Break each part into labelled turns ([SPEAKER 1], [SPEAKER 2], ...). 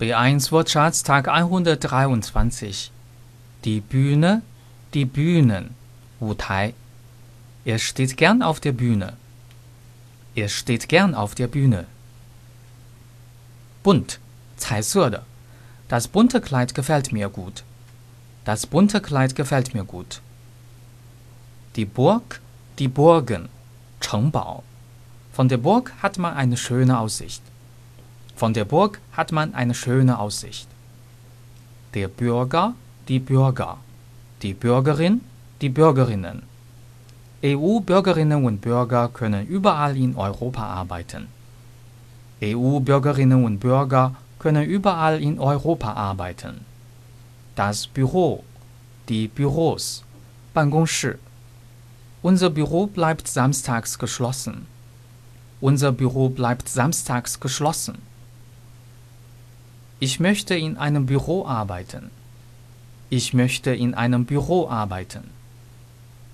[SPEAKER 1] B1 Wortschatz Tag 123. Die Bühne, die Bühnen, 舞台. Er steht gern auf der Bühne. Er steht gern auf der Bühne. Bunt, 彩色的. Das bunte Kleid gefällt mir gut. Das bunte Kleid gefällt mir gut. Die Burg, die Burgen, 城堡. Von der Burg hat man eine schöne Aussicht. Von der Burg hat man eine schöne Aussicht. Der Bürger, die Bürger. Die Bürgerin, die Bürgerinnen. EU-Bürgerinnen und Bürger können überall in Europa arbeiten. EU-Bürgerinnen und Bürger können überall in Europa arbeiten. Das Büro, die Büros, 办公室. Unser Büro bleibt samstags geschlossen. Unser Büro bleibt samstags geschlossen. Ich möchte in einem Büro arbeiten. Ich möchte in einem Büro arbeiten.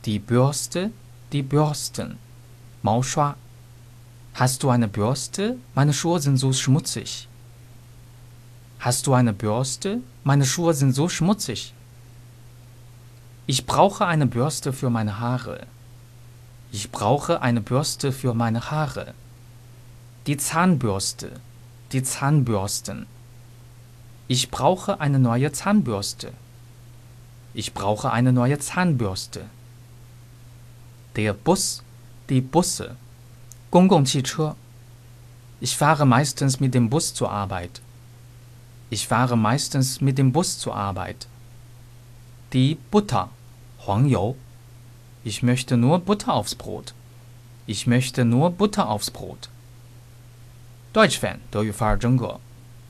[SPEAKER 1] Die Bürste, die Bürsten. 毛刷. Hast du eine Bürste? Meine Schuhe sind so schmutzig. Hast du eine Bürste? Meine Schuhe sind so schmutzig. Ich brauche eine Bürste für meine Haare. Ich brauche eine Bürste für meine Haare. Die Zahnbürste, die Zahnbürsten. Ich brauche eine neue Zahnbürste. Ich brauche eine neue Zahnbürste. Der Bus, die Busse. 公共汽车. Ich fahre meistens mit dem Bus zur Arbeit. Ich fahre meistens mit dem Bus zur Arbeit. Die Butter, 黄油. Ich möchte nur Butter aufs Brot. Ich möchte nur Butter aufs Brot. Deutsch-Fan, 德语范儿真格。